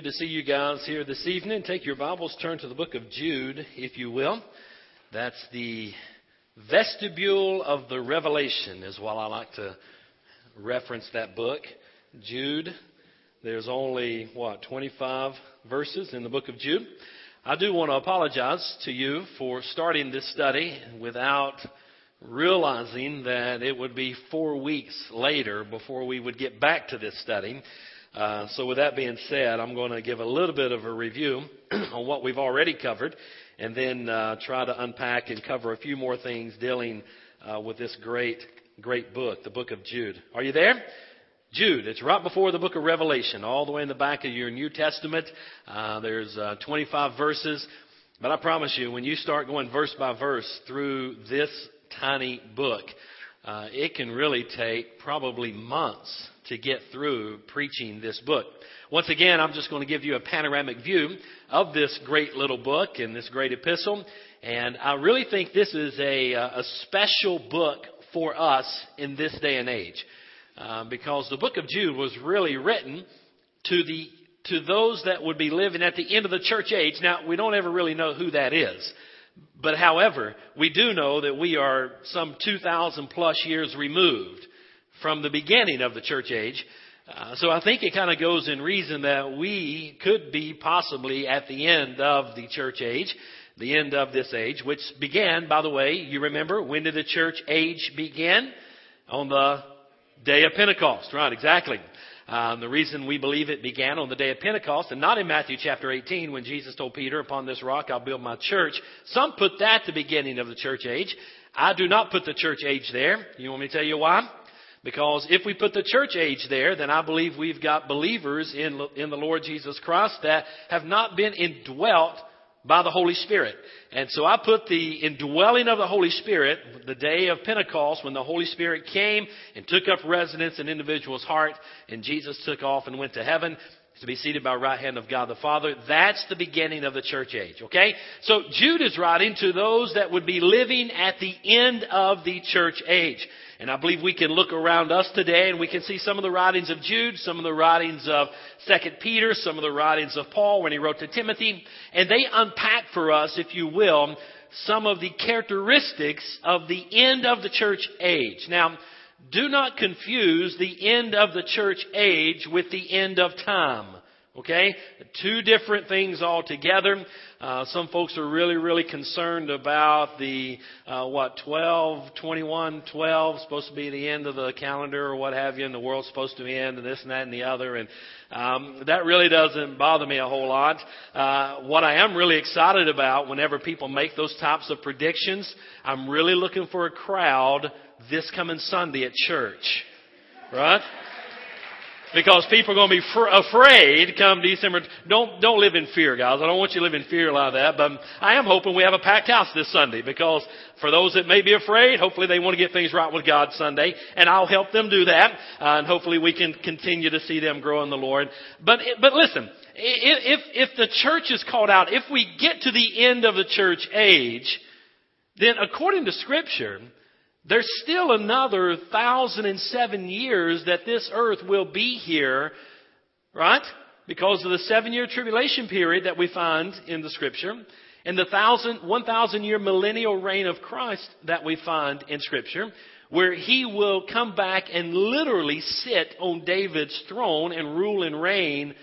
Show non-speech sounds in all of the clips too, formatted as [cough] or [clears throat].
Good to see you guys here this evening. Take your Bibles, turn to the book of Jude, if you will. That's the vestibule of the Revelation, is what I like to reference that book. Jude. There's only, what, 25 verses in the book of Jude. I do want to apologize to you for starting this study without realizing that it would be four weeks later before we would get back to this study. Uh, so, with that being said, I'm going to give a little bit of a review [clears throat] on what we've already covered, and then uh, try to unpack and cover a few more things dealing uh, with this great, great book, the book of Jude. Are you there? Jude. It's right before the book of Revelation, all the way in the back of your New Testament. Uh, there's uh, 25 verses, but I promise you, when you start going verse by verse through this tiny book, uh, it can really take probably months to get through preaching this book. Once again, I'm just going to give you a panoramic view of this great little book and this great epistle. And I really think this is a, uh, a special book for us in this day and age. Uh, because the book of Jude was really written to the to those that would be living at the end of the church age. Now, we don't ever really know who that is. But however, we do know that we are some 2,000 plus years removed from the beginning of the church age. Uh, so I think it kind of goes in reason that we could be possibly at the end of the church age, the end of this age, which began, by the way, you remember, when did the church age begin? On the day of Pentecost, right, exactly. Um, the reason we believe it began on the day of Pentecost and not in Matthew chapter 18 when Jesus told Peter, upon this rock I'll build my church. Some put that the beginning of the church age. I do not put the church age there. You want me to tell you why? Because if we put the church age there, then I believe we've got believers in, in the Lord Jesus Christ that have not been indwelt by the Holy Spirit. And so I put the indwelling of the Holy Spirit, the day of Pentecost, when the Holy Spirit came and took up residence in individual's heart, and Jesus took off and went to heaven to be seated by right hand of God the Father. That's the beginning of the church age, okay? So Jude is writing to those that would be living at the end of the church age. And I believe we can look around us today and we can see some of the writings of Jude, some of the writings of Second Peter, some of the writings of Paul when he wrote to Timothy, and they unpack for us, if you will, some of the characteristics of the end of the church age. Now, do not confuse the end of the church age with the end of time. Okay? Two different things altogether. Uh, some folks are really, really concerned about the, uh, what, 12, 21, 12, supposed to be the end of the calendar or what have you, and the world's supposed to end, and this and that and the other. And um, that really doesn't bother me a whole lot. Uh, what I am really excited about whenever people make those types of predictions, I'm really looking for a crowd this coming Sunday at church. Right? Because people are going to be fr- afraid come December. Don't, don't live in fear, guys. I don't want you to live in fear like that. But I am hoping we have a packed house this Sunday because for those that may be afraid, hopefully they want to get things right with God Sunday. And I'll help them do that. Uh, and hopefully we can continue to see them grow in the Lord. But, but listen, if, if the church is called out, if we get to the end of the church age, then according to scripture, there's still another thousand and seven years that this earth will be here, right? Because of the seven year tribulation period that we find in the scripture and the thousand, one thousand year millennial reign of Christ that we find in scripture where he will come back and literally sit on David's throne and rule and reign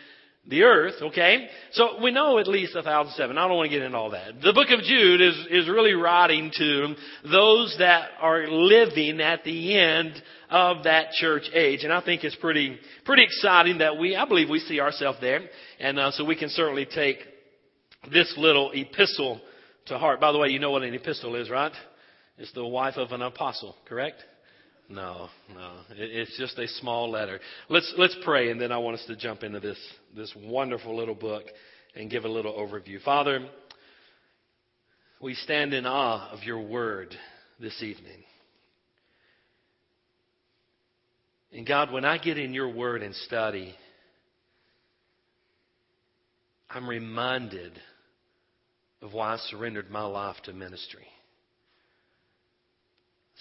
the earth, okay? So we know at least a thousand seven. I don't want to get into all that. The book of Jude is, is really writing to those that are living at the end of that church age. And I think it's pretty, pretty exciting that we, I believe we see ourselves there. And uh, so we can certainly take this little epistle to heart. By the way, you know what an epistle is, right? It's the wife of an apostle, correct? No, no. It's just a small letter. Let's, let's pray, and then I want us to jump into this, this wonderful little book and give a little overview. Father, we stand in awe of your word this evening. And God, when I get in your word and study, I'm reminded of why I surrendered my life to ministry.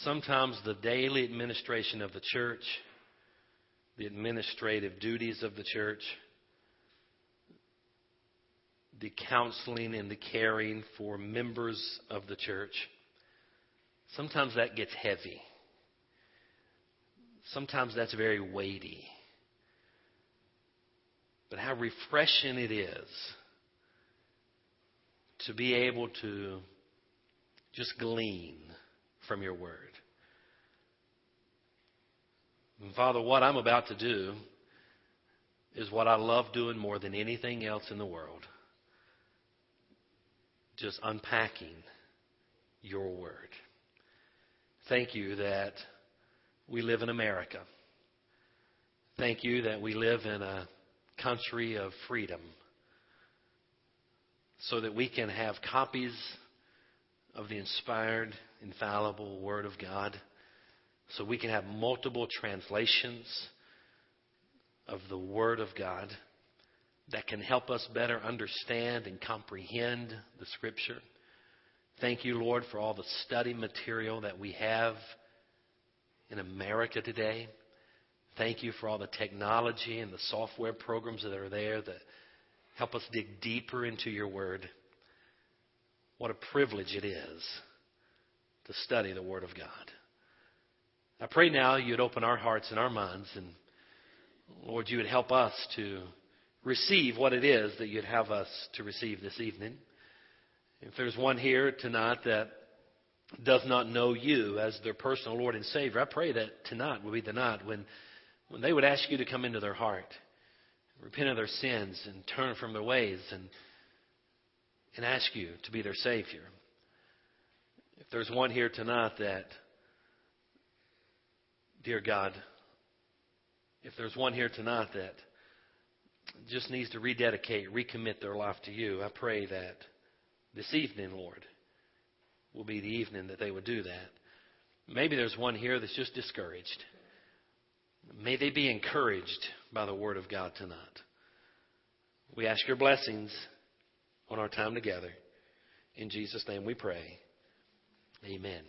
Sometimes the daily administration of the church, the administrative duties of the church, the counseling and the caring for members of the church, sometimes that gets heavy. Sometimes that's very weighty. But how refreshing it is to be able to just glean from your word. And Father, what I'm about to do is what I love doing more than anything else in the world. Just unpacking your word. Thank you that we live in America. Thank you that we live in a country of freedom so that we can have copies of the inspired, infallible Word of God, so we can have multiple translations of the Word of God that can help us better understand and comprehend the Scripture. Thank you, Lord, for all the study material that we have in America today. Thank you for all the technology and the software programs that are there that help us dig deeper into your word. What a privilege it is to study the Word of God. I pray now you'd open our hearts and our minds, and Lord, you would help us to receive what it is that you'd have us to receive this evening. If there's one here tonight that does not know you as their personal Lord and Savior, I pray that tonight will be the night when, when they would ask you to come into their heart, repent of their sins, and turn from their ways, and, and ask you to be their Savior. If there's one here tonight that, dear God, if there's one here tonight that just needs to rededicate, recommit their life to you, I pray that this evening, Lord, will be the evening that they would do that. Maybe there's one here that's just discouraged. May they be encouraged by the Word of God tonight. We ask your blessings on our time together. In Jesus' name we pray. Amen.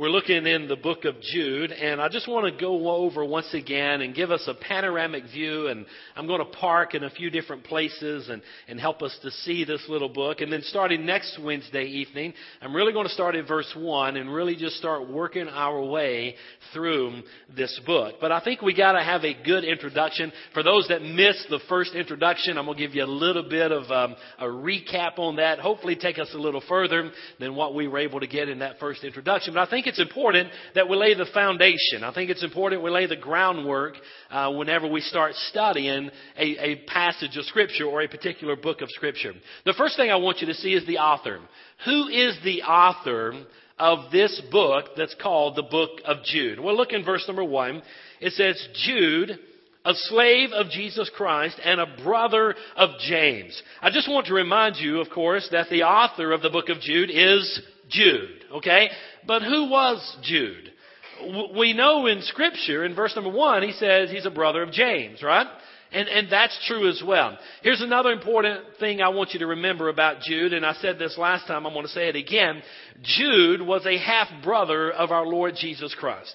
We're looking in the book of Jude, and I just want to go over once again and give us a panoramic view. And I'm going to park in a few different places and, and help us to see this little book. And then starting next Wednesday evening, I'm really going to start at verse 1 and really just start working our way through this book. But I think we got to have a good introduction. For those that missed the first introduction, I'm going to give you a little bit of um, a recap on that. Hopefully, take us a little further than what we were able to get in that first introduction. But I think it's important that we lay the foundation. I think it's important we lay the groundwork uh, whenever we start studying a, a passage of Scripture or a particular book of Scripture. The first thing I want you to see is the author. Who is the author of this book that's called the book of Jude? Well, look in verse number one. It says, Jude, a slave of Jesus Christ and a brother of James. I just want to remind you, of course, that the author of the book of Jude is Jude, okay? But who was Jude? We know in Scripture, in verse number one, he says he's a brother of James, right? And, and that's true as well. Here's another important thing I want you to remember about Jude, and I said this last time, I'm going to say it again. Jude was a half brother of our Lord Jesus Christ.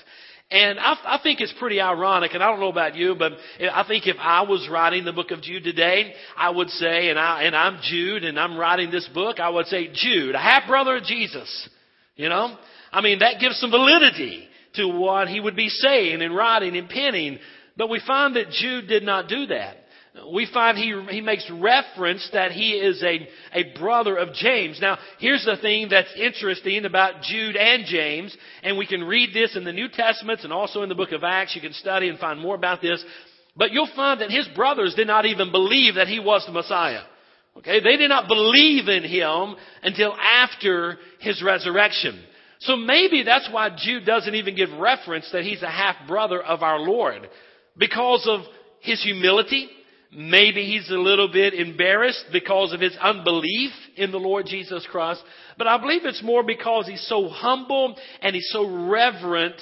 And I, I, think it's pretty ironic, and I don't know about you, but I think if I was writing the book of Jude today, I would say, and, I, and I'm Jude, and I'm writing this book, I would say, Jude, a half brother of Jesus. You know? I mean, that gives some validity to what he would be saying and writing and penning. But we find that Jude did not do that. We find he, he makes reference that he is a, a brother of James. Now, here's the thing that's interesting about Jude and James, and we can read this in the New Testaments and also in the book of Acts. You can study and find more about this. But you'll find that his brothers did not even believe that he was the Messiah. Okay, they did not believe in him until after his resurrection. So maybe that's why Jude doesn't even give reference that he's a half brother of our Lord. Because of his humility. Maybe he's a little bit embarrassed because of his unbelief in the Lord Jesus Christ. But I believe it's more because he's so humble and he's so reverent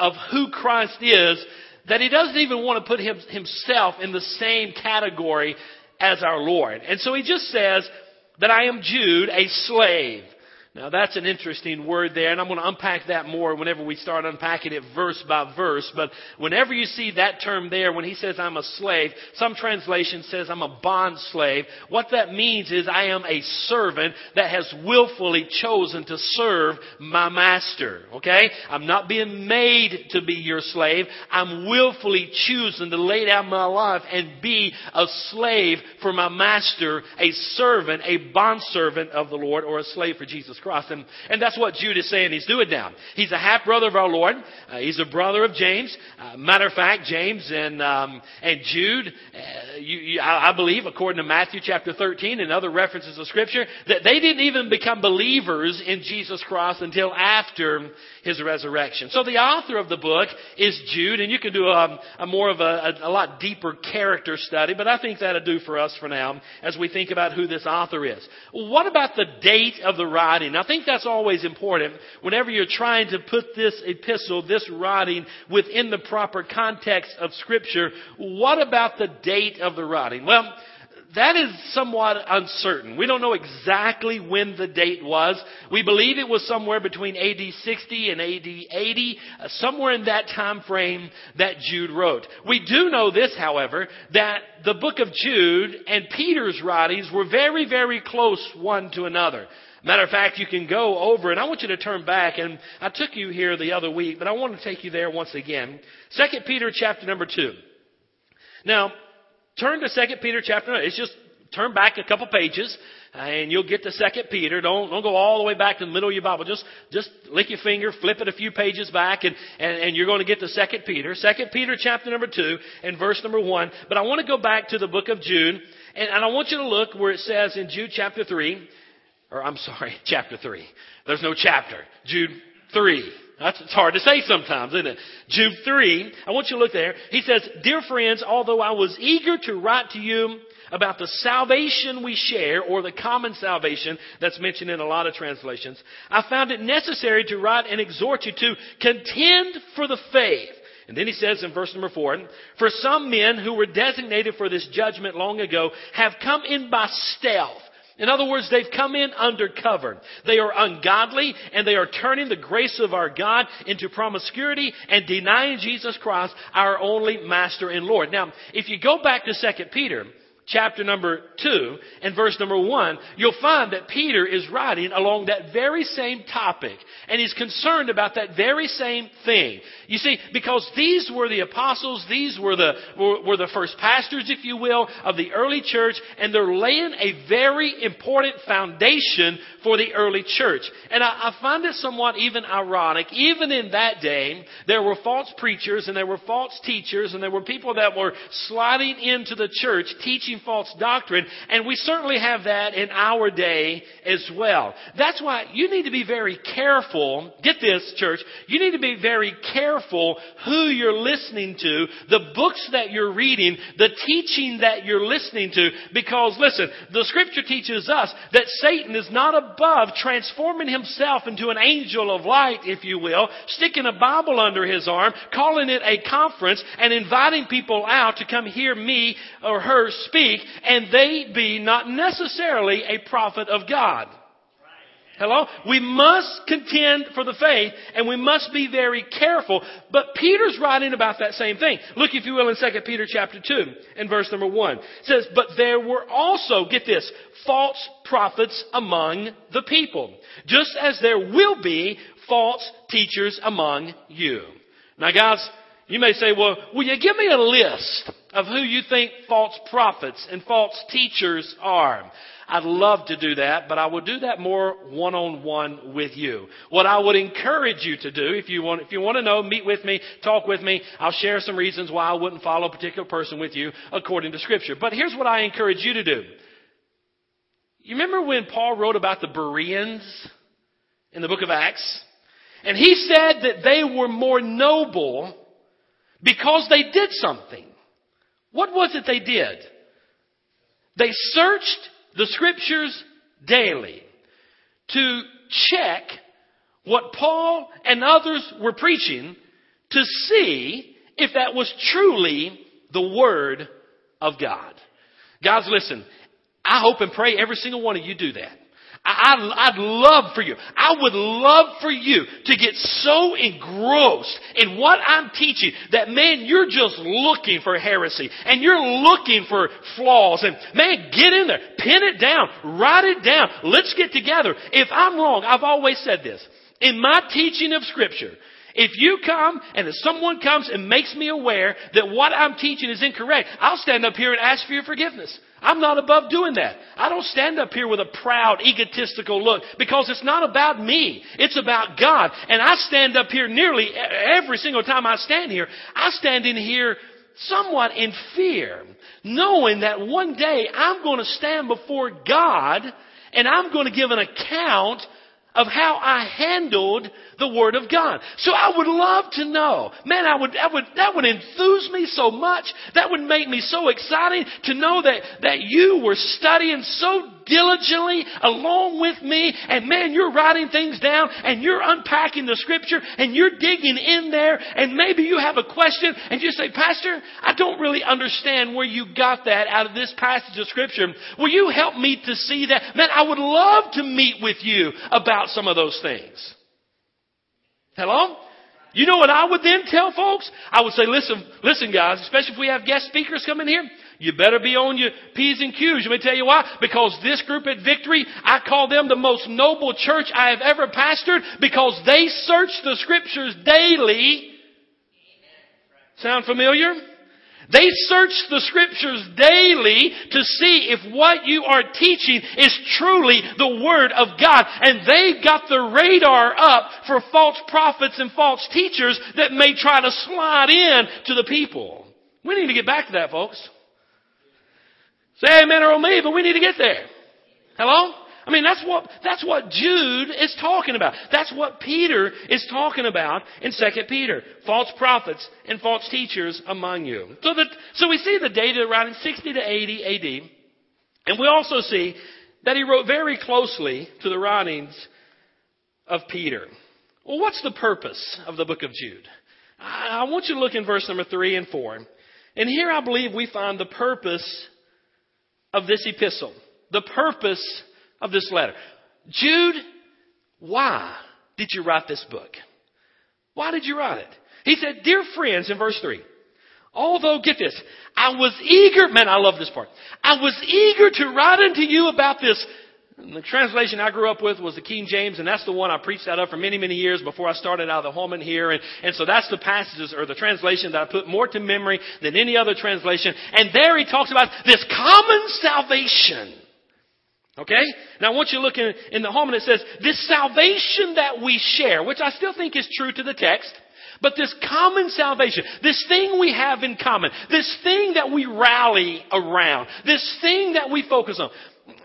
of who Christ is that he doesn't even want to put him, himself in the same category as our Lord. And so he just says that I am Jude, a slave. Now that's an interesting word there, and I'm going to unpack that more whenever we start unpacking it verse by verse. But whenever you see that term there, when he says I'm a slave, some translation says I'm a bond slave. What that means is I am a servant that has willfully chosen to serve my master. Okay? I'm not being made to be your slave. I'm willfully choosing to lay down my life and be a slave for my master, a servant, a bond servant of the Lord, or a slave for Jesus And, and that's what Jude is saying he's doing now. He's a half brother of our Lord. Uh, he's a brother of James. Uh, matter of fact, James and, um, and Jude, uh, you, you, I, I believe, according to Matthew chapter 13 and other references of Scripture, that they didn't even become believers in Jesus Christ until after his resurrection. So the author of the book is Jude, and you can do a, a more of a, a, a lot deeper character study, but I think that'll do for us for now as we think about who this author is. What about the date of the writing. I think that's always important whenever you're trying to put this epistle, this writing within the proper context of scripture. What about the date of the writing? Well, that is somewhat uncertain. We don't know exactly when the date was. We believe it was somewhere between AD 60 and AD 80, uh, somewhere in that time frame that Jude wrote. We do know this, however, that the book of Jude and Peter's writings were very, very close one to another. Matter of fact, you can go over, and I want you to turn back, and I took you here the other week, but I want to take you there once again. Second Peter chapter number two. Now, turn to Second Peter chapter. It's just turn back a couple pages, and you'll get to Second Peter. Don't don't go all the way back to the middle of your Bible. Just just lick your finger, flip it a few pages back, and and, and you're going to get to Second Peter. Second Peter chapter number two and verse number one. But I want to go back to the book of Jude, and, and I want you to look where it says in Jude chapter three or I'm sorry, [laughs] chapter 3. There's no chapter. Jude 3. That's, it's hard to say sometimes, isn't it? Jude 3. I want you to look there. He says, Dear friends, although I was eager to write to you about the salvation we share, or the common salvation that's mentioned in a lot of translations, I found it necessary to write and exhort you to contend for the faith. And then he says in verse number four, For some men who were designated for this judgment long ago have come in by stealth in other words, they've come in undercover. They are ungodly and they are turning the grace of our God into promiscuity and denying Jesus Christ, our only master and Lord. Now, if you go back to 2 Peter, chapter number 2 and verse number 1, you'll find that Peter is writing along that very same topic. And he's concerned about that very same thing. You see, because these were the apostles, these were the, were, were the first pastors, if you will, of the early church, and they're laying a very important foundation for the early church. And I, I find it somewhat even ironic, even in that day, there were false preachers and there were false teachers and there were people that were sliding into the church teaching false doctrine, and we certainly have that in our day as well. That's why you need to be very careful. Get this, church. You need to be very careful who you're listening to, the books that you're reading, the teaching that you're listening to, because listen, the scripture teaches us that Satan is not above transforming himself into an angel of light, if you will, sticking a Bible under his arm, calling it a conference, and inviting people out to come hear me or her speak speak, and they be not necessarily a prophet of God. Hello? We must contend for the faith and we must be very careful. But Peter's writing about that same thing. Look, if you will, in 2 Peter chapter 2 and verse number 1. It says, But there were also, get this, false prophets among the people. Just as there will be false teachers among you. Now guys, you may say, well, will you give me a list of who you think false prophets and false teachers are? I'd love to do that, but I will do that more one on one with you. What I would encourage you to do, if you want, if you want to know, meet with me, talk with me. I'll share some reasons why I wouldn't follow a particular person with you according to scripture. But here's what I encourage you to do. You remember when Paul wrote about the Bereans in the book of Acts? And he said that they were more noble because they did something. What was it they did? They searched the scriptures daily to check what Paul and others were preaching to see if that was truly the Word of God. Guys, listen, I hope and pray every single one of you do that. I, would love for you. I would love for you to get so engrossed in what I'm teaching that man, you're just looking for heresy and you're looking for flaws and man, get in there, pin it down, write it down. Let's get together. If I'm wrong, I've always said this. In my teaching of scripture, if you come and if someone comes and makes me aware that what I'm teaching is incorrect, I'll stand up here and ask for your forgiveness. I'm not above doing that. I don't stand up here with a proud, egotistical look because it's not about me. It's about God. And I stand up here nearly every single time I stand here. I stand in here somewhat in fear, knowing that one day I'm going to stand before God and I'm going to give an account of how I handled the Word of God. So I would love to know. Man, I would, I would, that would enthuse me so much. That would make me so excited to know that, that you were studying so diligently along with me. And man, you're writing things down and you're unpacking the scripture and you're digging in there. And maybe you have a question and you say, Pastor, I don't really understand where you got that out of this passage of scripture. Will you help me to see that? Man, I would love to meet with you about some of those things. Hello? You know what I would then tell folks? I would say, listen, listen guys, especially if we have guest speakers coming here, you better be on your P's and Q's. Let me tell you why. Because this group at Victory, I call them the most noble church I have ever pastored because they search the scriptures daily. Sound familiar? They search the scriptures daily to see if what you are teaching is truly the Word of God. And they've got the radar up for false prophets and false teachers that may try to slide in to the people. We need to get back to that, folks. Say amen or me, but we need to get there. Hello? I mean, that's what, that's what Jude is talking about. That's what Peter is talking about in 2 Peter. False prophets and false teachers among you. So that, so we see the data around in 60 to 80 AD. And we also see that he wrote very closely to the writings of Peter. Well, what's the purpose of the book of Jude? I want you to look in verse number 3 and 4. And here I believe we find the purpose of this epistle, the purpose of this letter. Jude, why did you write this book? Why did you write it? He said, Dear friends, in verse 3, although, get this, I was eager, man, I love this part. I was eager to write unto you about this and the translation I grew up with was the King James, and that's the one I preached out of for many, many years before I started out of the Holman here. And, and so that's the passages or the translation that I put more to memory than any other translation. And there he talks about this common salvation. Okay? Now I want you to look in, in the Holman, it says, this salvation that we share, which I still think is true to the text, but this common salvation, this thing we have in common, this thing that we rally around, this thing that we focus on,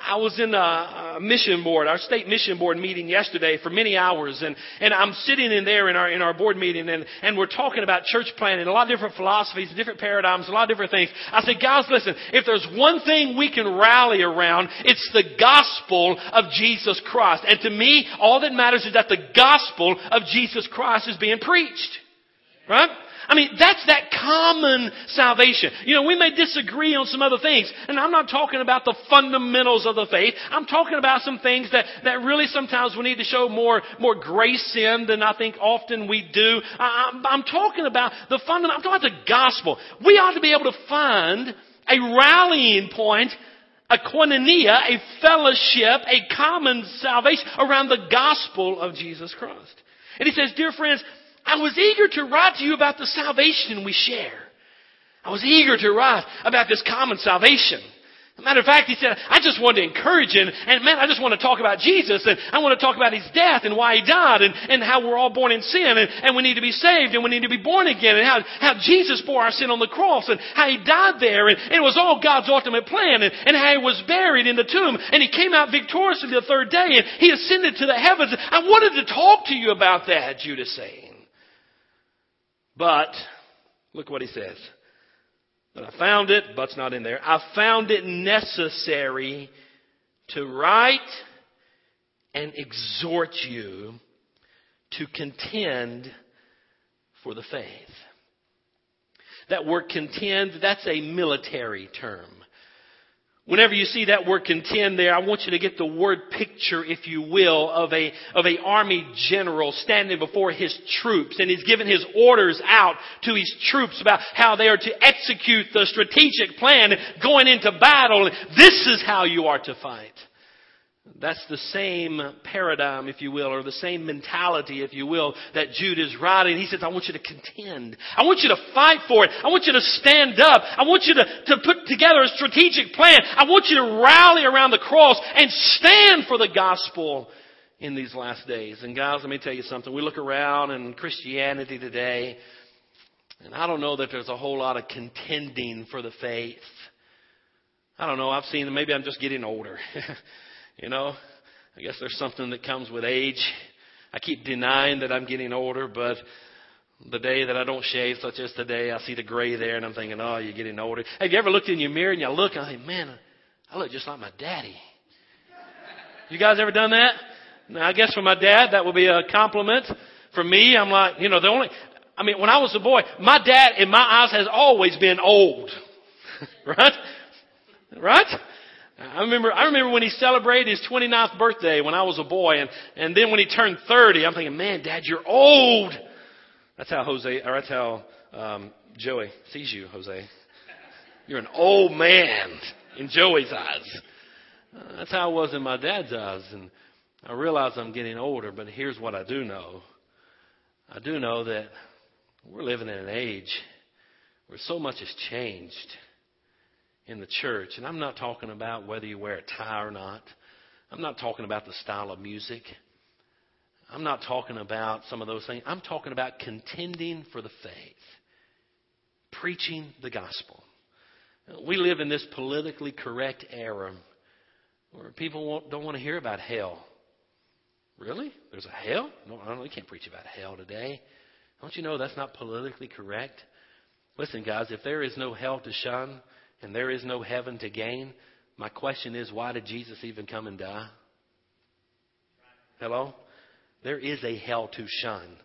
I was in a, mission board, our state mission board meeting yesterday for many hours, and, and I'm sitting in there in our in our board meeting, and, and we're talking about church planting, a lot of different philosophies, different paradigms, a lot of different things. I said, guys, listen, if there's one thing we can rally around, it's the gospel of Jesus Christ. And to me, all that matters is that the gospel of Jesus Christ is being preached. Right? I mean, that's that common salvation. You know, we may disagree on some other things, and I'm not talking about the fundamentals of the faith. I'm talking about some things that, that really sometimes we need to show more, more grace in than I think often we do. I, I'm, I'm talking about the fundamental, I'm talking about the gospel. We ought to be able to find a rallying point a koinonia, a fellowship, a common salvation around the gospel of Jesus Christ. And he says, dear friends, I was eager to write to you about the salvation we share. I was eager to write about this common salvation. Matter of fact, he said, I just wanted to encourage you, and, man, I just want to talk about Jesus, and I want to talk about his death and why he died, and, and how we're all born in sin, and, and we need to be saved, and we need to be born again, and how, how Jesus bore our sin on the cross, and how he died there, and, and it was all God's ultimate plan, and, and how he was buried in the tomb, and he came out victoriously the third day, and he ascended to the heavens. I wanted to talk to you about that, Judas saying. But, look what he says. But I found it, but's not in there. I found it necessary to write and exhort you to contend for the faith. That word contend, that's a military term. Whenever you see that word contend there, I want you to get the word picture, if you will, of a, of a army general standing before his troops and he's giving his orders out to his troops about how they are to execute the strategic plan going into battle. This is how you are to fight. That's the same paradigm, if you will, or the same mentality, if you will, that Jude is writing. He says, I want you to contend. I want you to fight for it. I want you to stand up. I want you to, to put together a strategic plan. I want you to rally around the cross and stand for the gospel in these last days. And guys, let me tell you something. We look around in Christianity today, and I don't know that there's a whole lot of contending for the faith. I don't know. I've seen, maybe I'm just getting older. [laughs] You know, I guess there's something that comes with age. I keep denying that I'm getting older, but the day that I don't shave, such as today, I see the gray there and I'm thinking, oh, you're getting older. Have you ever looked in your mirror and you look and I think, man, I look just like my daddy. You guys ever done that? Now, I guess for my dad, that would be a compliment. For me, I'm like, you know, the only, I mean, when I was a boy, my dad in my eyes has always been old. [laughs] right? Right? I remember, I remember when he celebrated his 29th birthday when I was a boy, and, and then when he turned 30, I'm thinking, man, Dad, you're old. That's how Jose, or that's how um, Joey sees you, Jose. You're an old man in Joey's eyes. Uh, that's how I was in my dad's eyes, and I realize I'm getting older. But here's what I do know: I do know that we're living in an age where so much has changed in the church. And I'm not talking about whether you wear a tie or not. I'm not talking about the style of music. I'm not talking about some of those things. I'm talking about contending for the faith, preaching the gospel. We live in this politically correct era where people don't want to hear about hell. Really? There's a hell? No, I don't, you can't preach about hell today. Don't you know that's not politically correct? Listen, guys, if there is no hell to shun, and there is no heaven to gain, my question is why did Jesus even come and die? Hello? There is a hell to shun.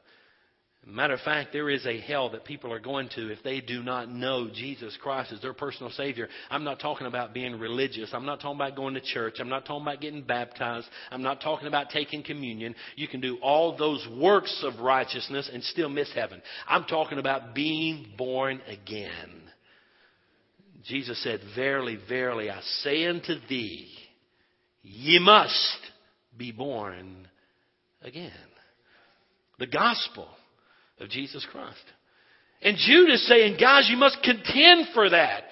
Matter of fact, there is a hell that people are going to if they do not know Jesus Christ as their personal Savior. I'm not talking about being religious. I'm not talking about going to church. I'm not talking about getting baptized. I'm not talking about taking communion. You can do all those works of righteousness and still miss heaven. I'm talking about being born again. Jesus said, Verily, verily, I say unto thee, ye must be born again. The gospel of Jesus Christ. And Jude is saying, guys, you must contend for that.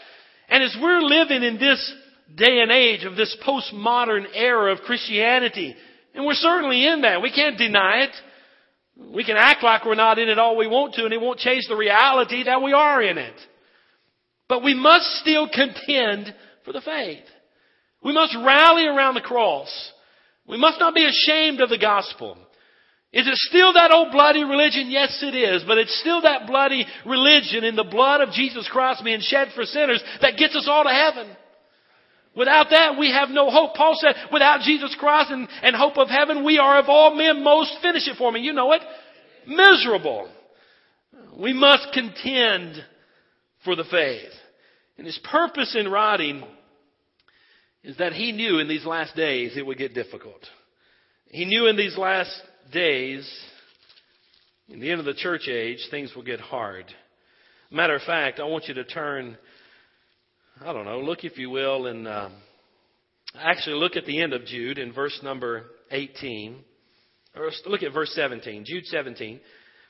And as we're living in this day and age of this postmodern era of Christianity, and we're certainly in that, we can't deny it. We can act like we're not in it all we want to, and it won't change the reality that we are in it. But we must still contend for the faith. We must rally around the cross. We must not be ashamed of the gospel. Is it still that old bloody religion? Yes, it is. But it's still that bloody religion in the blood of Jesus Christ being shed for sinners that gets us all to heaven. Without that, we have no hope. Paul said, without Jesus Christ and, and hope of heaven, we are of all men most, finish it for me, you know it, miserable. We must contend for the faith. And his purpose in writing is that he knew in these last days it would get difficult. He knew in these last days, in the end of the church age, things will get hard. Matter of fact, I want you to turn, I don't know, look if you will, and uh, actually look at the end of Jude in verse number 18. Or look at verse 17, Jude 17.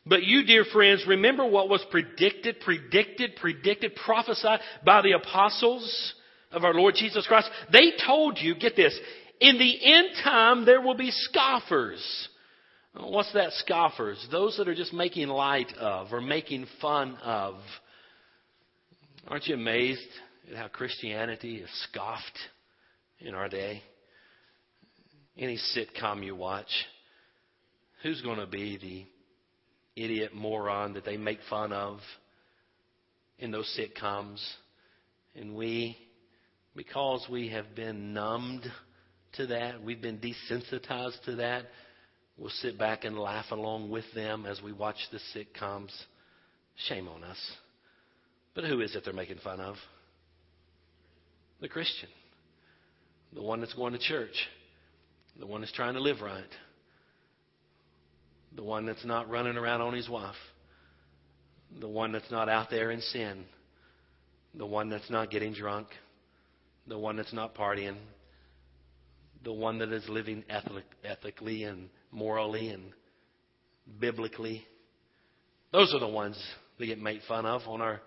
But you, dear friends, remember what was predicted, predicted, predicted, prophesied by the apostles of our Lord Jesus Christ. They told you, get this, in the end time there will be scoffers. Oh, what's that scoffers? Those that are just making light of or making fun of. Aren't you amazed at how Christianity is scoffed in our day? Any sitcom you watch, who's going to be the idiot moron that they make fun of in those sitcoms? And we, because we have been numbed to that, we've been desensitized to that, we'll sit back and laugh along with them as we watch the sitcoms. Shame on us. But who is it they're making fun of? The Christian. The one that's going to church. The one that's trying to live right. The one that's not running around on his wife. The one that's not out there in sin. The one that's not getting drunk. The one that's not partying. The one that is living ethic, ethically and morally and biblically. Those are the ones that get made fun of on our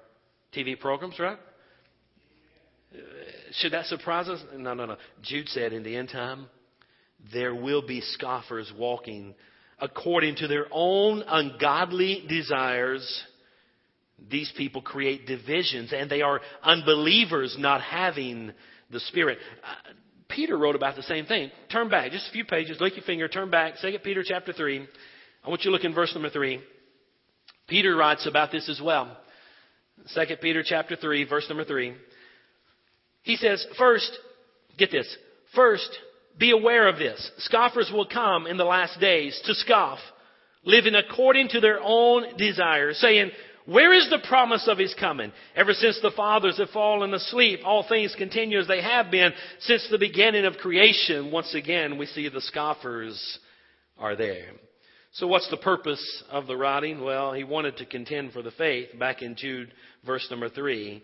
TV programs, right? Uh, should that surprise us? No, no, no. Jude said in the end time, there will be scoffers walking according to their own ungodly desires. These people create divisions and they are unbelievers not having the Spirit. Uh, Peter wrote about the same thing. Turn back just a few pages, lick your finger, turn back, 2 Peter chapter 3. I want you to look in verse number 3. Peter writes about this as well. 2 Peter chapter 3, verse number 3. He says, first, get this, first, be aware of this. Scoffers will come in the last days to scoff, living according to their own desires, saying, where is the promise of his coming? Ever since the fathers have fallen asleep, all things continue as they have been since the beginning of creation. Once again, we see the scoffers are there. So what's the purpose of the writing? Well, he wanted to contend for the faith back in Jude verse number three.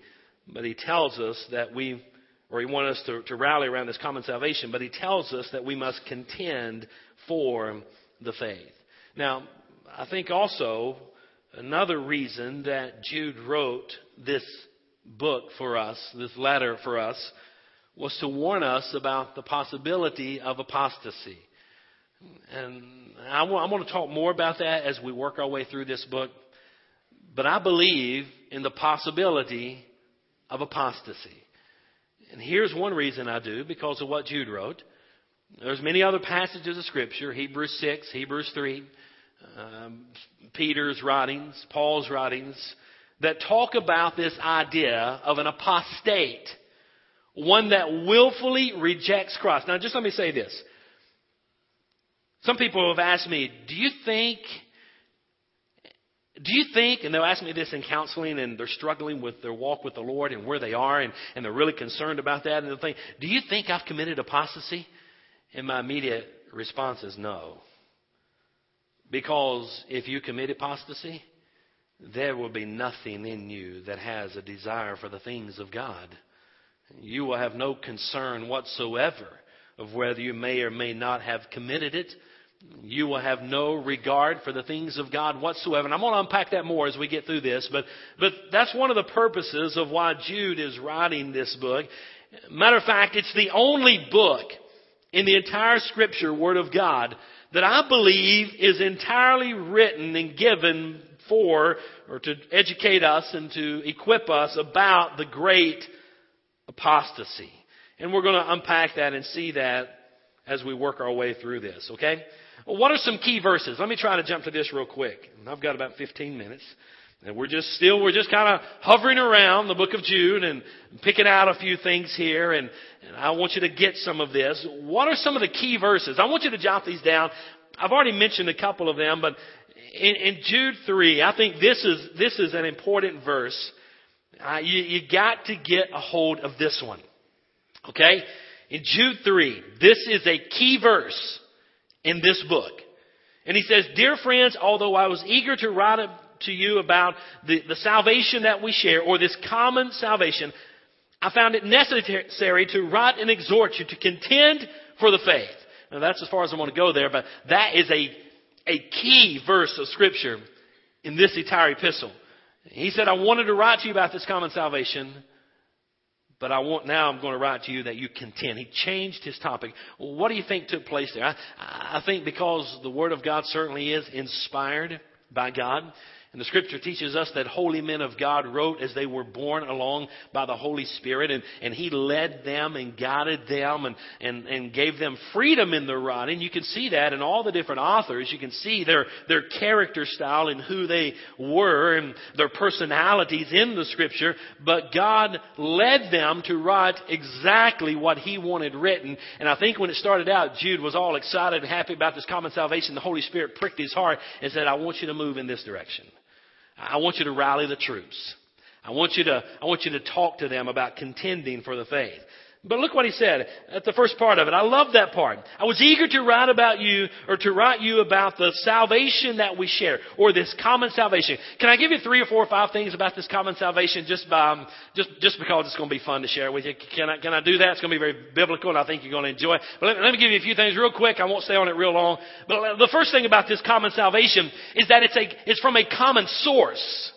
But he tells us that we, or he wants us to, to rally around this common salvation, but he tells us that we must contend for the faith. Now, I think also another reason that Jude wrote this book for us, this letter for us, was to warn us about the possibility of apostasy. And I want to talk more about that as we work our way through this book. But I believe in the possibility of apostasy. And here's one reason I do, because of what Jude wrote. There's many other passages of Scripture, Hebrews 6, Hebrews 3, um, Peter's writings, Paul's writings, that talk about this idea of an apostate, one that willfully rejects Christ. Now, just let me say this. Some people have asked me, do you think, do you think, and they'll ask me this in counseling and they're struggling with their walk with the Lord and where they are and, and they're really concerned about that and they'll think, do you think I've committed apostasy? And my immediate response is no. Because if you commit apostasy, there will be nothing in you that has a desire for the things of God. You will have no concern whatsoever of whether you may or may not have committed it. You will have no regard for the things of God whatsoever. And I'm going to unpack that more as we get through this, but, but that's one of the purposes of why Jude is writing this book. Matter of fact, it's the only book in the entire scripture, Word of God, that I believe is entirely written and given for or to educate us and to equip us about the great apostasy. And we're going to unpack that and see that as we work our way through this, okay? Well, what are some key verses? Let me try to jump to this real quick. I've got about 15 minutes. And we're just still, we're just kind of hovering around the book of Jude and picking out a few things here. And, and I want you to get some of this. What are some of the key verses? I want you to jot these down. I've already mentioned a couple of them, but in, in Jude 3, I think this is, this is an important verse. Uh, you, you got to get a hold of this one. Okay? In Jude 3, this is a key verse in this book. And he says, Dear friends, although I was eager to write to you about the, the salvation that we share, or this common salvation, I found it necessary to write and exhort you to contend for the faith. Now that's as far as I want to go there, but that is a, a key verse of scripture in this entire epistle. He said, I wanted to write to you about this common salvation but I want now I'm going to write to you that you contend. He changed his topic. What do you think took place there? I, I think because the Word of God certainly is inspired by God. And the scripture teaches us that holy men of God wrote as they were borne along by the Holy Spirit, and, and He led them and guided them and, and, and gave them freedom in their writing. You can see that in all the different authors. You can see their, their character style and who they were and their personalities in the scripture. But God led them to write exactly what He wanted written. And I think when it started out, Jude was all excited and happy about this common salvation. The Holy Spirit pricked his heart and said, I want you to move in this direction. I want you to rally the troops. I want you to, I want you to talk to them about contending for the faith. But look what he said at the first part of it. I love that part. I was eager to write about you or to write you about the salvation that we share or this common salvation. Can I give you three or four or five things about this common salvation just by, um, just, just because it's going to be fun to share with you? Can I, can I do that? It's going to be very biblical and I think you're going to enjoy it. But let, let me give you a few things real quick. I won't stay on it real long. But the first thing about this common salvation is that it's a, it's from a common source.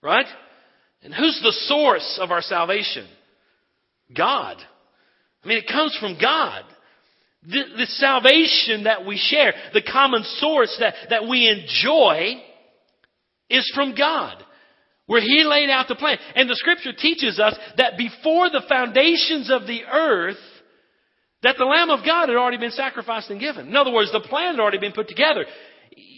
Right? And who's the source of our salvation? God. I mean, it comes from God. The, the, salvation that we share, the common source that, that we enjoy is from God. Where He laid out the plan. And the scripture teaches us that before the foundations of the earth, that the Lamb of God had already been sacrificed and given. In other words, the plan had already been put together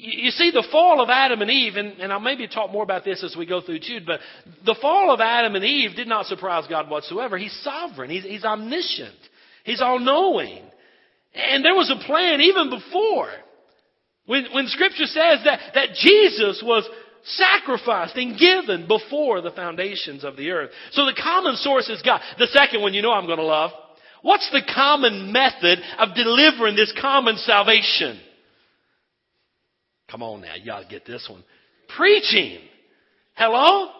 you see, the fall of Adam and Eve, and, and I'll maybe talk more about this as we go through Jude, but the fall of Adam and Eve did not surprise God whatsoever. He's sovereign. He's, he's omniscient. He's all knowing. And there was a plan even before. When, when scripture says that, that Jesus was sacrificed and given before the foundations of the earth. So the common source is God. The second one you know I'm going to love. What's the common method of delivering this common salvation? Come on now, y'all get this one. Preaching. Hello?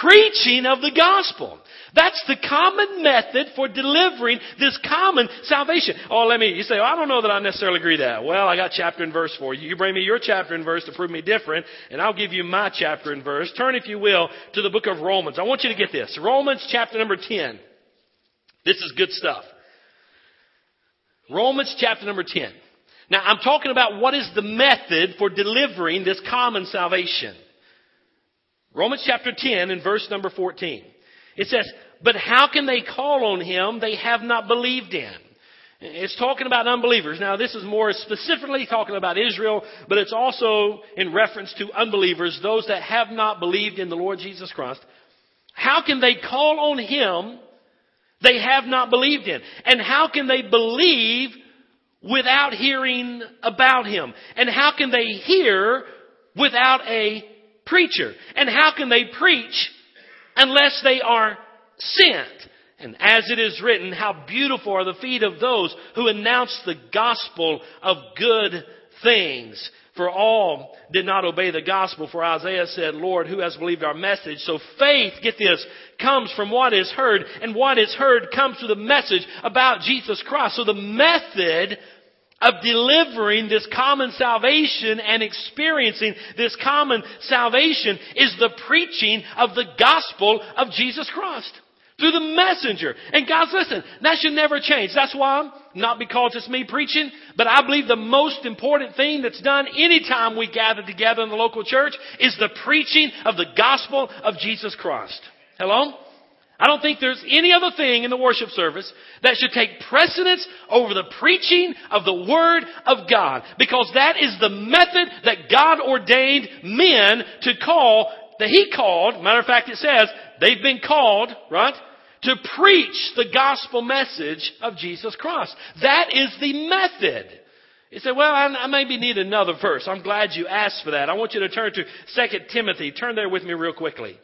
Preaching of the gospel. That's the common method for delivering this common salvation. Oh, let me, you say, well, I don't know that I necessarily agree that. Well, I got chapter and verse for you. You bring me your chapter and verse to prove me different, and I'll give you my chapter and verse. Turn, if you will, to the book of Romans. I want you to get this. Romans chapter number 10. This is good stuff. Romans chapter number 10. Now, I'm talking about what is the method for delivering this common salvation. Romans chapter 10 and verse number 14. It says, But how can they call on him they have not believed in? It's talking about unbelievers. Now, this is more specifically talking about Israel, but it's also in reference to unbelievers, those that have not believed in the Lord Jesus Christ. How can they call on him they have not believed in? And how can they believe without hearing about him? And how can they hear without a preacher? And how can they preach unless they are sent? And as it is written, how beautiful are the feet of those who announce the gospel of good things. For all did not obey the gospel, for Isaiah said, Lord, who has believed our message? So faith, get this, comes from what is heard, and what is heard comes through the message about Jesus Christ. So the method of delivering this common salvation and experiencing this common salvation is the preaching of the gospel of Jesus Christ. Through the messenger. And guys, listen, that should never change. That's why, not because it's me preaching, but I believe the most important thing that's done anytime we gather together in the local church is the preaching of the gospel of Jesus Christ. Hello? I don't think there's any other thing in the worship service that should take precedence over the preaching of the Word of God. Because that is the method that God ordained men to call, that He called, matter of fact it says, they've been called, right? To preach the gospel message of Jesus Christ. That is the method. He said, well, I, I maybe need another verse. I'm glad you asked for that. I want you to turn to 2 Timothy. Turn there with me real quickly.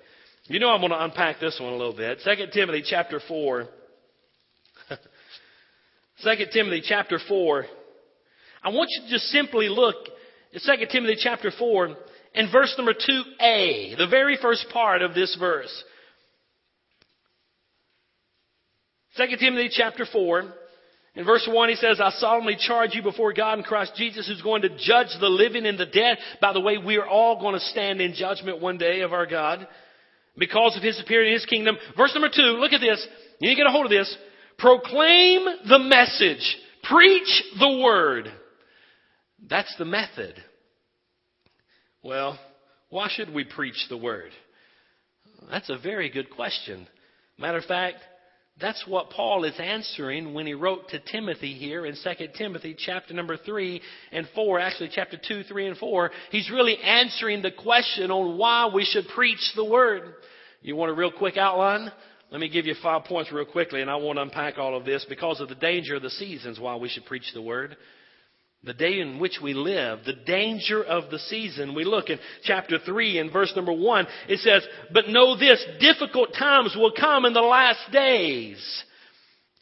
You know I'm going to unpack this one a little bit. 2 Timothy chapter 4. [laughs] 2 Timothy chapter 4. I want you to just simply look at 2 Timothy chapter 4 and verse number 2a, the very first part of this verse. 2 Timothy chapter 4. In verse 1, he says, I solemnly charge you before God and Christ Jesus, who's going to judge the living and the dead. By the way, we are all going to stand in judgment one day of our God. because of his appearing in his kingdom. Verse number two, look at this. You need to get a hold of this. Proclaim the message. Preach the word. That's the method. Well, why should we preach the word? That's a very good question. Matter of fact, that's what Paul is answering when he wrote to Timothy here in 2 Timothy chapter number 3 and 4, actually chapter 2, 3 and 4. He's really answering the question on why we should preach the word. You want a real quick outline? Let me give you five points real quickly, and I won't unpack all of this because of the danger of the seasons why we should preach the word. The day in which we live, the danger of the season. We look in chapter 3 and verse number 1. It says, But know this, difficult times will come in the last days.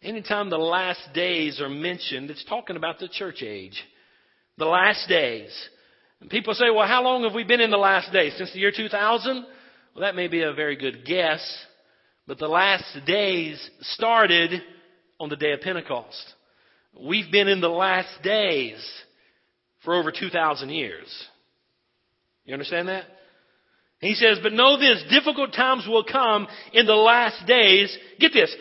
Anytime the last days are mentioned, it's talking about the church age. The last days. And people say, well, how long have we been in the last days? Since the year 2000? Well, that may be a very good guess. But the last days started on the day of Pentecost. We've been in the last days for over 2,000 years. You understand that? He says, but know this, difficult times will come in the last days. Get this.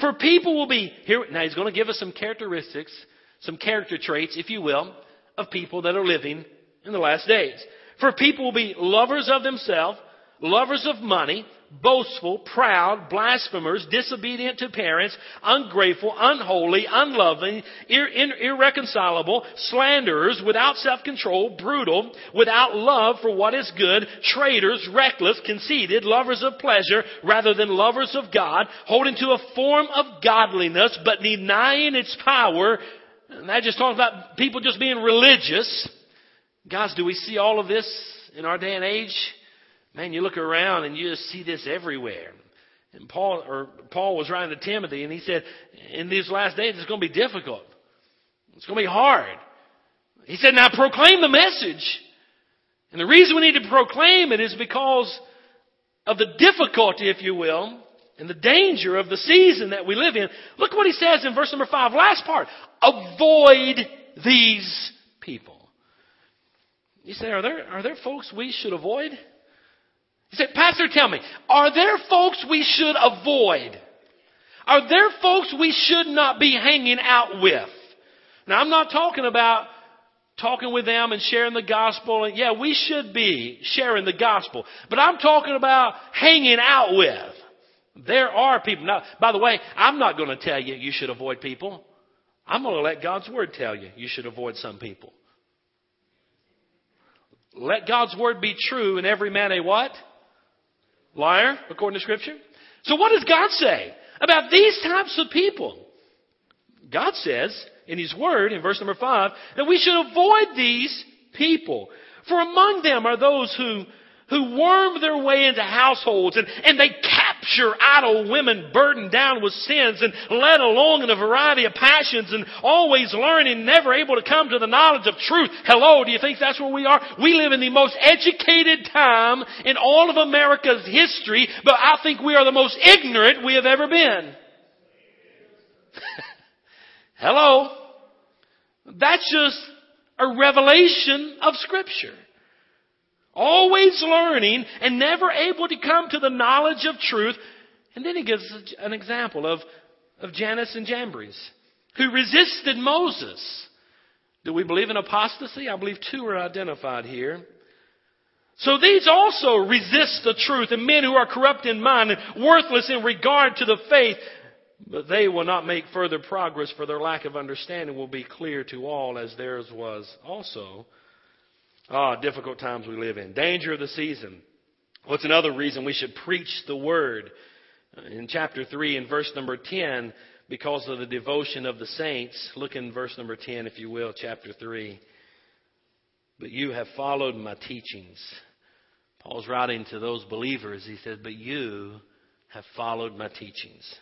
For people will be, here, now he's going to give us some characteristics, some character traits, if you will, of people that are living in the last days. For people will be lovers of themselves, lovers of money, boastful, proud, blasphemers, disobedient to parents, ungrateful, unholy, unloving, ir- irreconcilable, slanderers, without self-control, brutal, without love for what is good, traitors, reckless, conceited, lovers of pleasure rather than lovers of God, holding to a form of godliness but denying its power. And that just talks about people just being religious. Guys, do we see all of this in our day and age? Man, you look around and you just see this everywhere. And Paul or Paul was writing to Timothy and he said, in these last days it's going to be difficult. It's going to be hard. He said, now proclaim the message. And the reason we need to proclaim it is because of the difficulty, if you will, and the danger of the season that we live in. Look what he says in verse number five, last part. Avoid these people. You say, are there, are there folks we should avoid? He said, Pastor, tell me, are there folks we should avoid? Are there folks we should not be hanging out with? Now, I'm not talking about talking with them and sharing the gospel. And yeah, we should be sharing the gospel. But I'm talking about hanging out with. There are people. Now, by the way, I'm not going to tell you you should avoid people. I'm going to let God's word tell you you should avoid some people. Let God's word be true and every man a what? Liar, according to Scripture. So what does God say about these types of people? God says in His Word, in verse number 5, that we should avoid these people. For among them are those who who worm their way into households and, and they capture idle women burdened down with sins and led along in a variety of passions and always learning, never able to come to the knowledge of truth. Hello, do you think that's where we are? We live in the most educated time in all of America's history, but I think we are the most ignorant we have ever been. [laughs] Hello? That's just a revelation of Scripture. Always learning and never able to come to the knowledge of truth. And then he gives an example of, of Jannes and Jambres, who resisted Moses. Do we believe in apostasy? I believe two are identified here. So these also resist the truth and men who are corrupt in mind and worthless in regard to the faith. But they will not make further progress for their lack of understanding will be clear to all as theirs was also. Ah, difficult times we live in. Danger of the season. What's another reason we should preach the word? In chapter 3 and verse number 10, because of the devotion of the saints, look in verse number 10, if you will, chapter 3. But you have followed my teachings. Paul's writing to those believers. He says, But you have followed my teachings,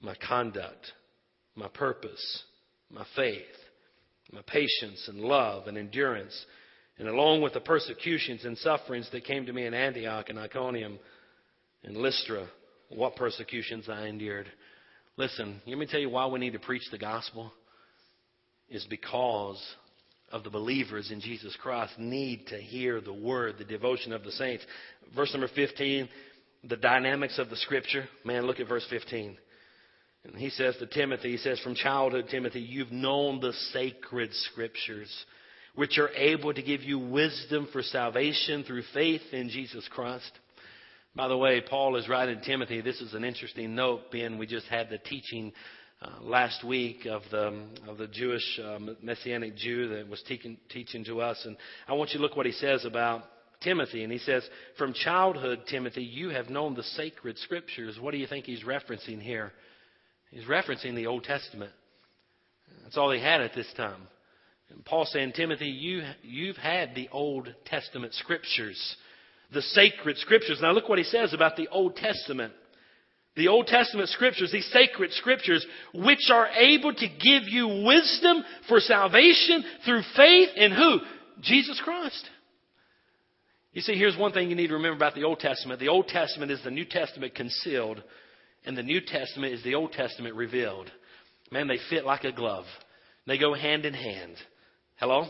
my conduct, my purpose, my faith patience and love and endurance, and along with the persecutions and sufferings that came to me in Antioch and Iconium and Lystra, what persecutions I endured. Listen, let me tell you why we need to preach the gospel. Is because of the believers in Jesus Christ need to hear the word, the devotion of the saints. Verse number 15, the dynamics of the scripture. Man, look at verse 15. And he says to Timothy, he says, from childhood, Timothy, you've known the sacred scriptures, which are able to give you wisdom for salvation through faith in Jesus Christ. By the way, Paul is writing Timothy. This is an interesting note, Ben. we just had the teaching uh, last week of the of the Jewish um, Messianic Jew that was teaching teaching to us, and I want you to look what he says about Timothy, and he says, "From childhood, Timothy, you have known the sacred scriptures." What do you think he's referencing here? He's referencing the Old Testament. That's all he had at this time. And Paul's saying, Timothy, you you've had the Old Testament scriptures, the sacred scriptures. Now look what he says about the Old Testament the Old Testament scriptures, these sacred scriptures, which are able to give you wisdom for salvation through faith in who? Jesus Christ. You see, here's one thing you need to remember about the Old Testament. The Old Testament is the New Testament concealed, and the New Testament is the Old Testament revealed. Man, they fit like a glove. They go hand in hand. Hello?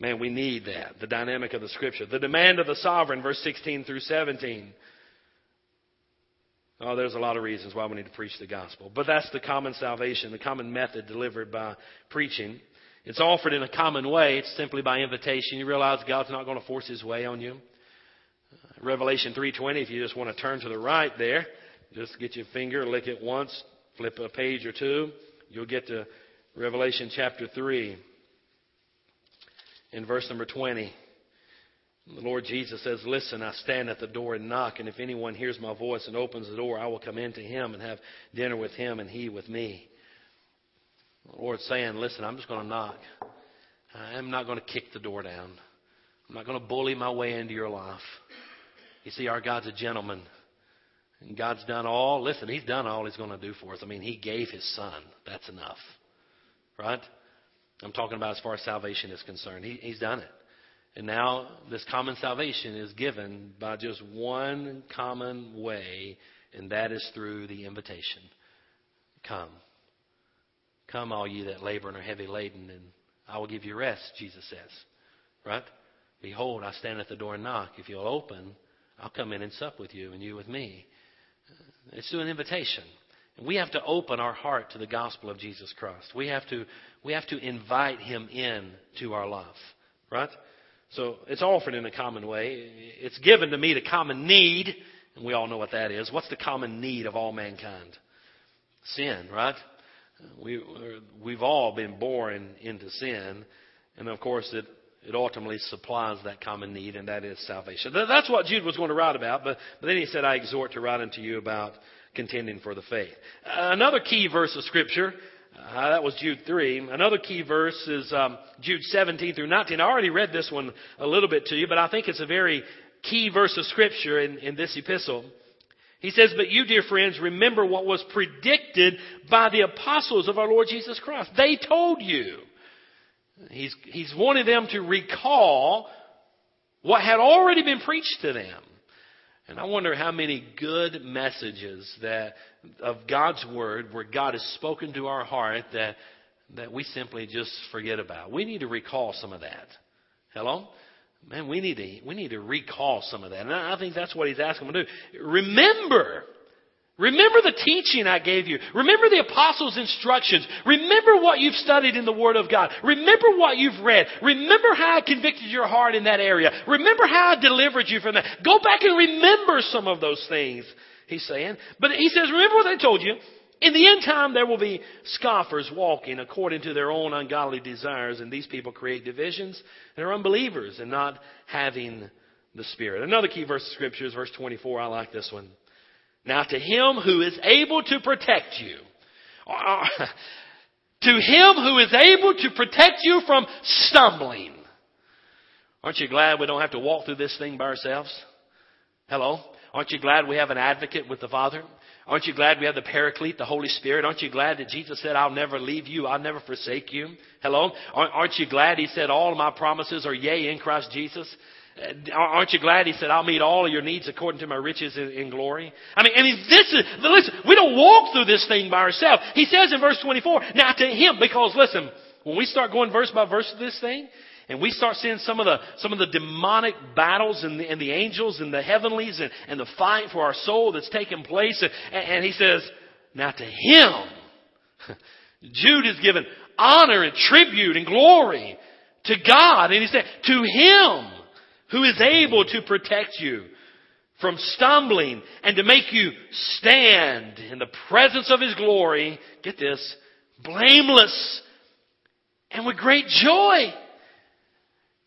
Man, we need that. The dynamic of the scripture. The demand of the sovereign, verse 16 through 17. Oh, there's a lot of reasons why we need to preach the gospel. But that's the common salvation, the common method delivered by preaching. It's offered in a common way. It's simply by invitation. You realize God's not going to force His way on you. Revelation 3:20. If you just want to turn to the right there, just get your finger, lick it once, flip a page or two, you'll get to Revelation chapter 3 in verse number 20. The Lord Jesus says, Listen, I stand at the door and knock, and if anyone hears my voice and opens the door, I will come into him and have dinner with him and he with me. The Lord's saying, Listen, I'm just going to knock. I'm not going to kick the door down. I'm not going to bully my way into your life. You see, our God's a gentleman. And God's done all, listen, He's done all He's going to do for us. I mean, He gave His Son. That's enough. Right? I'm talking about as far as salvation is concerned. He, he's done it. And now this common salvation is given by just one common way, and that is through the invitation. Come. Come, all ye that labor and are heavy laden, and I will give you rest, Jesus says. Right? Behold, I stand at the door and knock. If you'll open, I'll come in and sup with you, and you with me. It's through an invitation. We have to open our heart to the gospel of Jesus Christ. We have to, we have to invite him in to our life. Right? So it's offered in a common way. It's given to meet a common need, and we all know what that is. What's the common need of all mankind? Sin, right? We, we've all been born into sin, and of course it, it ultimately supplies that common need, and that is salvation. That's what Jude was going to write about, but, but then he said, I exhort to write unto you about contending for the faith. Another key verse of Scripture uh, that was Jude 3. Another key verse is um, Jude 17 through 19. I already read this one a little bit to you, but I think it's a very key verse of Scripture in, in this epistle. He says, But you, dear friends, remember what was predicted by the apostles of our Lord Jesus Christ. They told you. He's, he's wanted them to recall what had already been preached to them. And I wonder how many good messages that of God's word where God has spoken to our heart that that we simply just forget about. We need to recall some of that. Hello? Man, we need to we need to recall some of that. And I think that's what he's asking them to do. Remember Remember the teaching I gave you. Remember the apostles' instructions. Remember what you've studied in the Word of God. Remember what you've read. Remember how I convicted your heart in that area. Remember how I delivered you from that. Go back and remember some of those things, he's saying. But he says, remember what I told you. In the end time, there will be scoffers walking according to their own ungodly desires, and these people create divisions and are unbelievers and not having the Spirit. Another key verse of Scripture is verse 24. I like this one. Now to him who is able to protect you, uh, to him who is able to protect you from stumbling. Aren't you glad we don't have to walk through this thing by ourselves? Hello? Aren't you glad we have an advocate with the Father? Aren't you glad we have the Paraclete, the Holy Spirit? Aren't you glad that Jesus said, I'll never leave you, I'll never forsake you? Hello? Aren't you glad He said, all my promises are yea in Christ Jesus? Uh, aren't you glad he said, I'll meet all of your needs according to my riches in, in, glory? I mean, I mean, this is, listen, we don't walk through this thing by ourselves. He says in verse 24, now to him, because listen, When we start going verse by verse to this thing, and we start seeing some of the, some of the demonic battles and the, and the angels and the heavenlies and, and the fight for our soul that's taking place. And, and he says, now to him, [laughs] Jude is given honor and tribute and glory to God. And he said, to him who is able to protect you from stumbling and to make you stand in the presence of his glory. Get this, blameless and with great joy.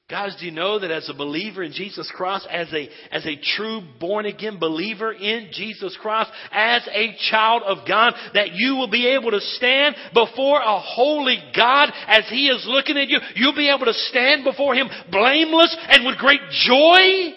Guys, do you know that as a believer in Jesus Christ, as a, as a true born again believer in Jesus Christ, as a child of God, that you will be able to stand before a holy God as He is looking at you. You'll be able to stand before Him blameless and with great joy.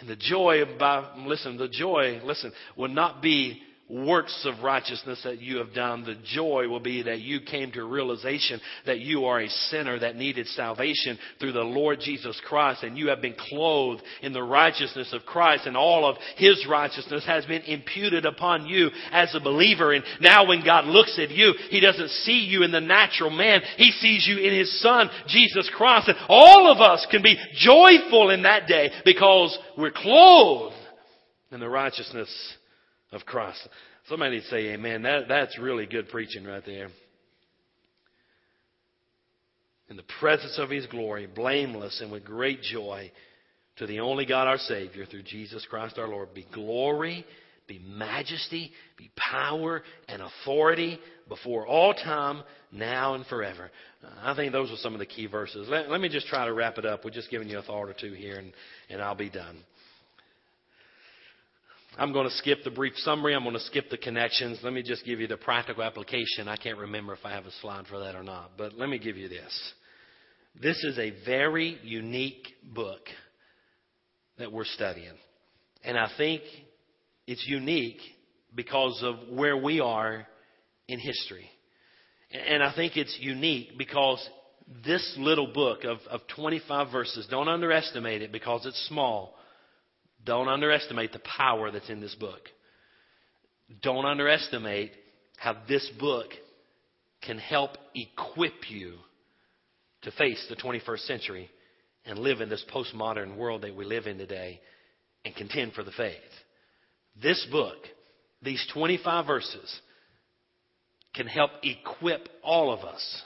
And the joy about, listen, the joy, listen, will not be works of righteousness that you have done. The joy will be that you came to realization that you are a sinner that needed salvation through the Lord Jesus Christ and you have been clothed in the righteousness of Christ and all of His righteousness has been imputed upon you as a believer. And now when God looks at you, He doesn't see you in the natural man. He sees you in His Son, Jesus Christ. And all of us can be joyful in that day because we're clothed in the righteousness of Christ. Somebody say amen. That, that's really good preaching right there. In the presence of His glory, blameless and with great joy, to the only God our Savior, through Jesus Christ our Lord, be glory, be majesty, be power and authority before all time, now and forever. I think those are some of the key verses. Let, let me just try to wrap it up. We're just giving you a thought or two here, and, and I'll be done. I'm going to skip the brief summary. I'm going to skip the connections. Let me just give you the practical application. I can't remember if I have a slide for that or not, but let me give you this. This is a very unique book that we're studying. And I think it's unique because of where we are in history. And I think it's unique because this little book of, of 25 verses, don't underestimate it because it's small don't underestimate the power that's in this book. Don't underestimate how this book can help equip you to face the 21st century and live in this postmodern world that we live in today and contend for the faith. This book, these 25 verses, can help equip all of us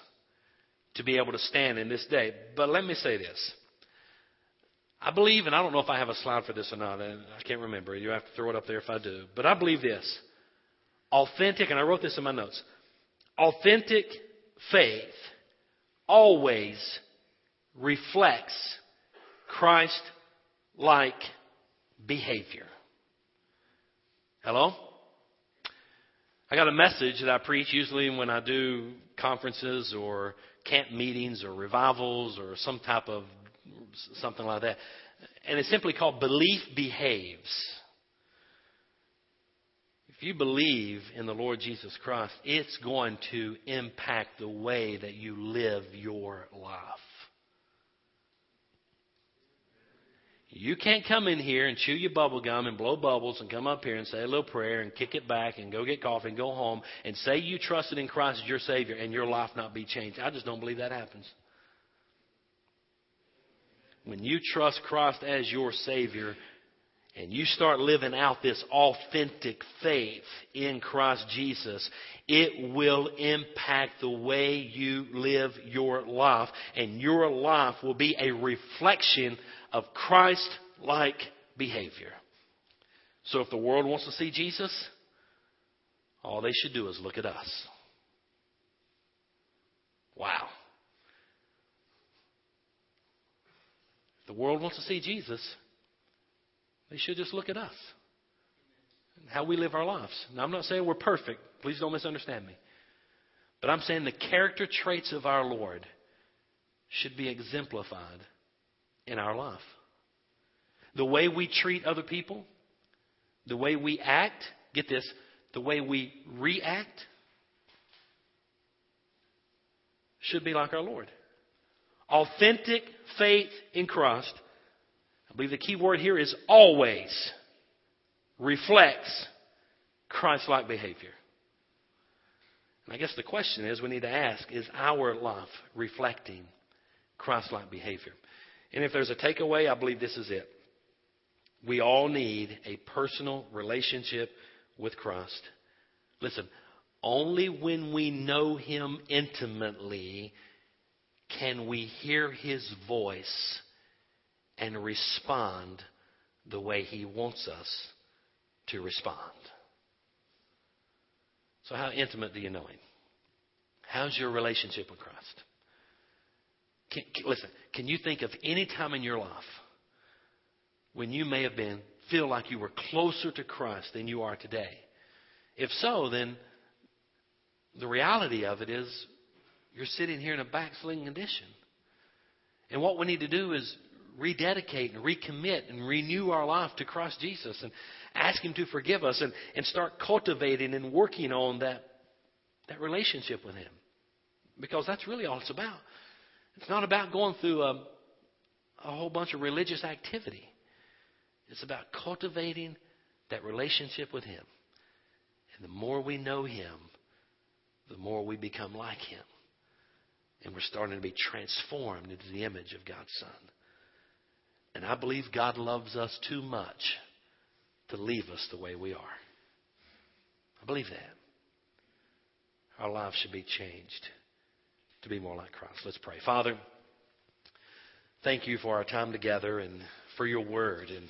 to be able to stand in this day. But let me say this. I believe, and I don't know if I have a slide for this or not, I can't remember. You have to throw it up there if I do. But I believe this. Authentic, and I wrote this in my notes. Authentic faith always reflects Christ like behavior. Hello? I got a message that I preach usually when I do conferences or camp meetings or revivals or some type of something like that. And it's simply called Belief Behaves. If you believe in the Lord Jesus Christ, it's going to impact the way that you live your life. You can't come in here and chew your bubble gum and blow bubbles and come up here and say a little prayer and kick it back and go get coffee and go home and say you trusted in Christ as your Savior and your life not be changed. I just don't believe that happens. When you trust Christ as your Savior and you start living out this authentic faith in Christ Jesus, it will impact the way you live your life. And your life will be a reflection of Christ like behavior. So if the world wants to see Jesus, all they should do is look at us. Wow. The world wants to see Jesus, they should just look at us how we live our lives. Now, I'm not saying we're perfect. Please don't misunderstand me. But I'm saying the character traits of our Lord should be exemplified in our life. The way we treat other people, the way we act, get this, the way we react should be like our Lord. Authentic faith in Christ, I believe the key word here is always reflects Christ like behavior. And I guess the question is we need to ask is our life reflecting Christ like behavior? And if there's a takeaway, I believe this is it. We all need a personal relationship with Christ. Listen, only when we know Him intimately can we hear His voice and respond the way He wants us to respond. So, how intimate do you know Him? How's your relationship with Christ? Can, can, listen, can you think of any time in your life when you may have been, feel like you were closer to Christ than you are today? If so, then the reality of it is you're sitting here in a backsliding condition. And what we need to do is rededicate and recommit and renew our life to Christ Jesus and ask Him to forgive us and, and start cultivating and working on that, that relationship with Him. Because that's really all it's about. It's not about going through a, a whole bunch of religious activity. It's about cultivating that relationship with Him. And the more we know Him, the more we become like Him. And we're starting to be transformed into the image of God's Son. And I believe God loves us too much to leave us the way we are. I believe that. Our lives should be changed to be more like Christ. Let's pray. Father, thank you for our time together and for your word. And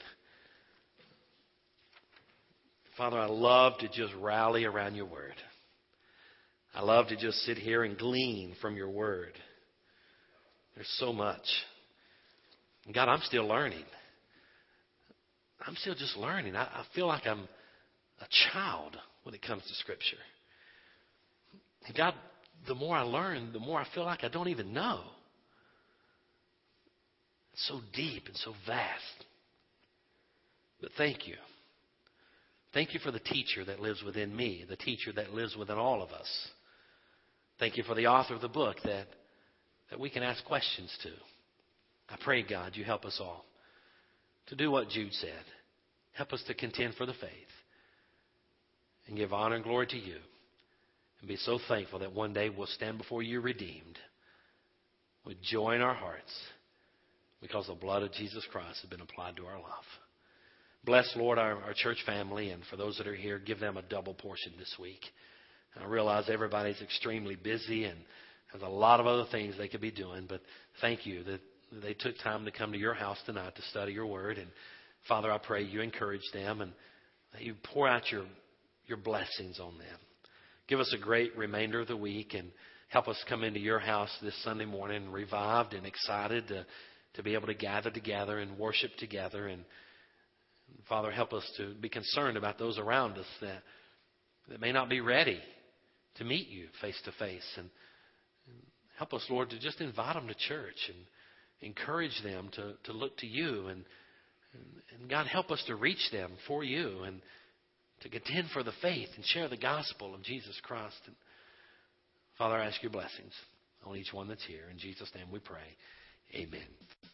Father, I love to just rally around your word. I love to just sit here and glean from your word. There's so much. God, I'm still learning. I'm still just learning. I, I feel like I'm a child when it comes to Scripture. God, the more I learn, the more I feel like I don't even know. It's so deep and so vast. But thank you. Thank you for the teacher that lives within me, the teacher that lives within all of us. Thank you for the author of the book that, that we can ask questions to. I pray, God, you help us all to do what Jude said. Help us to contend for the faith and give honor and glory to you and be so thankful that one day we'll stand before you redeemed with joy in our hearts because the blood of Jesus Christ has been applied to our life. Bless, Lord, our, our church family, and for those that are here, give them a double portion this week. I realize everybody's extremely busy and has a lot of other things they could be doing, but thank you that they took time to come to your house tonight to study your word. And Father, I pray you encourage them and that you pour out your, your blessings on them. Give us a great remainder of the week and help us come into your house this Sunday morning revived and excited to, to be able to gather together and worship together. And Father, help us to be concerned about those around us that, that may not be ready to meet you face to face. And help us, Lord, to just invite them to church and encourage them to, to look to you. And, and, and God, help us to reach them for you and to contend for the faith and share the gospel of Jesus Christ. And Father, I ask your blessings on each one that's here. In Jesus' name we pray. Amen.